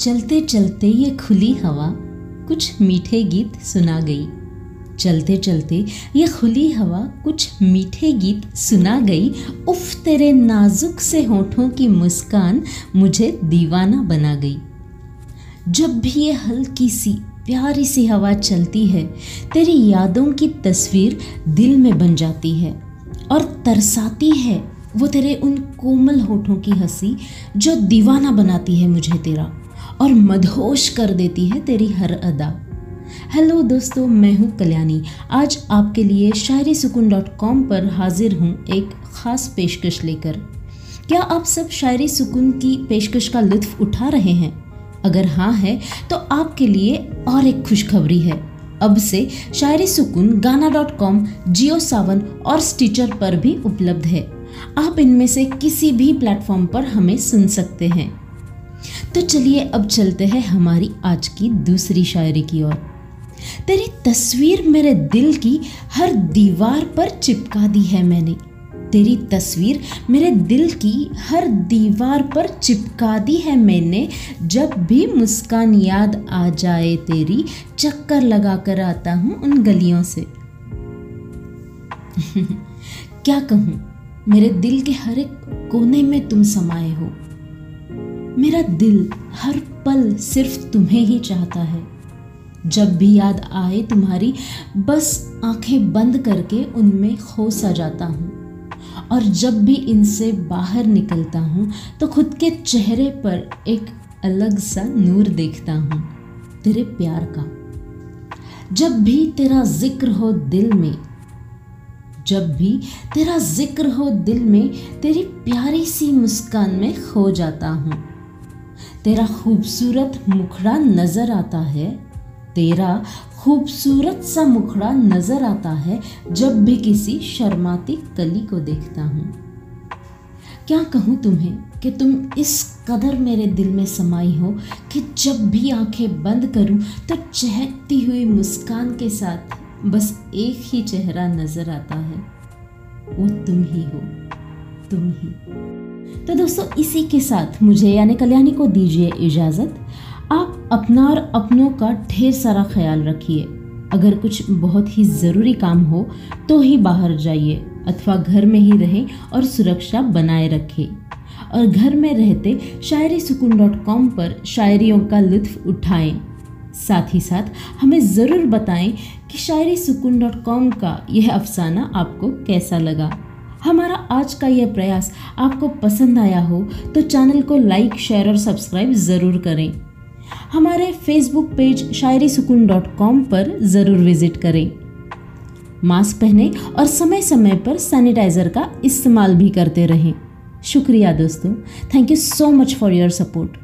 चलते चलते ये खुली हवा कुछ मीठे गीत सुना गई। चलते चलते ये खुली हवा कुछ मीठे गीत सुना गई। उफ, तेरे नाजुक से होठों की मुस्कान मुझे दीवाना बना गई। जब भी ये हल्की सी, प्यारी सी हवा चलती है, तेरी यादों की तस्वीर दिल में बन जाती है और तरसाती है वो तेरे उन कोमल होठों की हँसी जो दीवाना बनाती है मुझे तेरा। और मदहोश कर देती है तेरी हर अदा। हेलो दोस्तों, मैं हूँ कल्याणी। आज आपके लिए शायरी सुकून डॉट कॉम पर हाजिर हूँ एक ख़ास पेशकश लेकर। क्या आप सब शायरी सुकून की पेशकश का लुत्फ उठा रहे हैं? अगर हाँ है तो आपके लिए और एक खुशखबरी है। अब से शायरी सुकून गाना डॉट कॉम जियो सावन और स्टिचर पर भी उपलब्ध है। आप इनमें से किसी भी प्लेटफॉर्म पर हमें सुन सकते हैं। तो चलिए अब चलते हैं हमारी आज की दूसरी शायरी की ओर। तेरी तस्वीर मेरे दिल की हर दीवार पर चिपका दी है मैंने। तेरी तस्वीर मेरे दिल की हर दीवार पर चिपका दी है मैंने। जब भी मुस्कान याद आ जाए तेरी, चक्कर लगा कर आता हूँ उन गलियों से। क्या कहूँ? मेरे दिल के हर एक कोने में तुम समाये हो। मेरा दिल हर पल सिर्फ़ तुम्हें ही चाहता है। जब भी याद आए तुम्हारी, बस आँखें बंद करके उनमें खो सा जाता हूँ। और जब भी इनसे बाहर निकलता हूँ तो खुद के चेहरे पर एक अलग सा नूर देखता हूँ, तेरे प्यार का। जब भी तेरा ज़िक्र हो दिल में, जब भी तेरा ज़िक्र हो दिल में, तेरी प्यारी सी मुस्कान में खो जाता हूँ। तेरा खूबसूरत मुखड़ा नज़र आता है, तेरा खूबसूरत सा मुखड़ा नज़र आता है जब भी किसी शर्माती कली को देखता हूँ। क्या कहूँ तुम्हें कि तुम इस कदर मेरे दिल में समाई हो कि जब भी आँखें बंद करूँ तो चहकती हुई मुस्कान के साथ बस एक ही चेहरा नज़र आता है? वो तुम ही हो, तुम ही। तो दोस्तों, इसी के साथ मुझे यानी कल्याणी को दीजिए इजाज़त। आप अपना और अपनों का ढेर सारा ख्याल रखिए। अगर कुछ बहुत ही ज़रूरी काम हो तो ही बाहर जाइए, अथवा घर में ही रहें और सुरक्षा बनाए रखें। और घर में रहते शायरी सुकून डॉट कॉम पर शायरियों का लुत्फ उठाएँ। साथ ही साथ हमें ज़रूर बताएँ कि शायरी सुकून डॉट कॉम का यह अफसाना आपको कैसा लगा। हमारा आज का यह प्रयास आपको पसंद आया हो तो चैनल को लाइक शेयर और सब्सक्राइब ज़रूर करें। हमारे फेसबुक पेज शायरी सुकून डॉट कॉम पर ज़रूर विज़िट करें। मास्क पहने और समय समय पर सैनिटाइज़र का इस्तेमाल भी करते रहें। शुक्रिया दोस्तों। Thank you so much for your support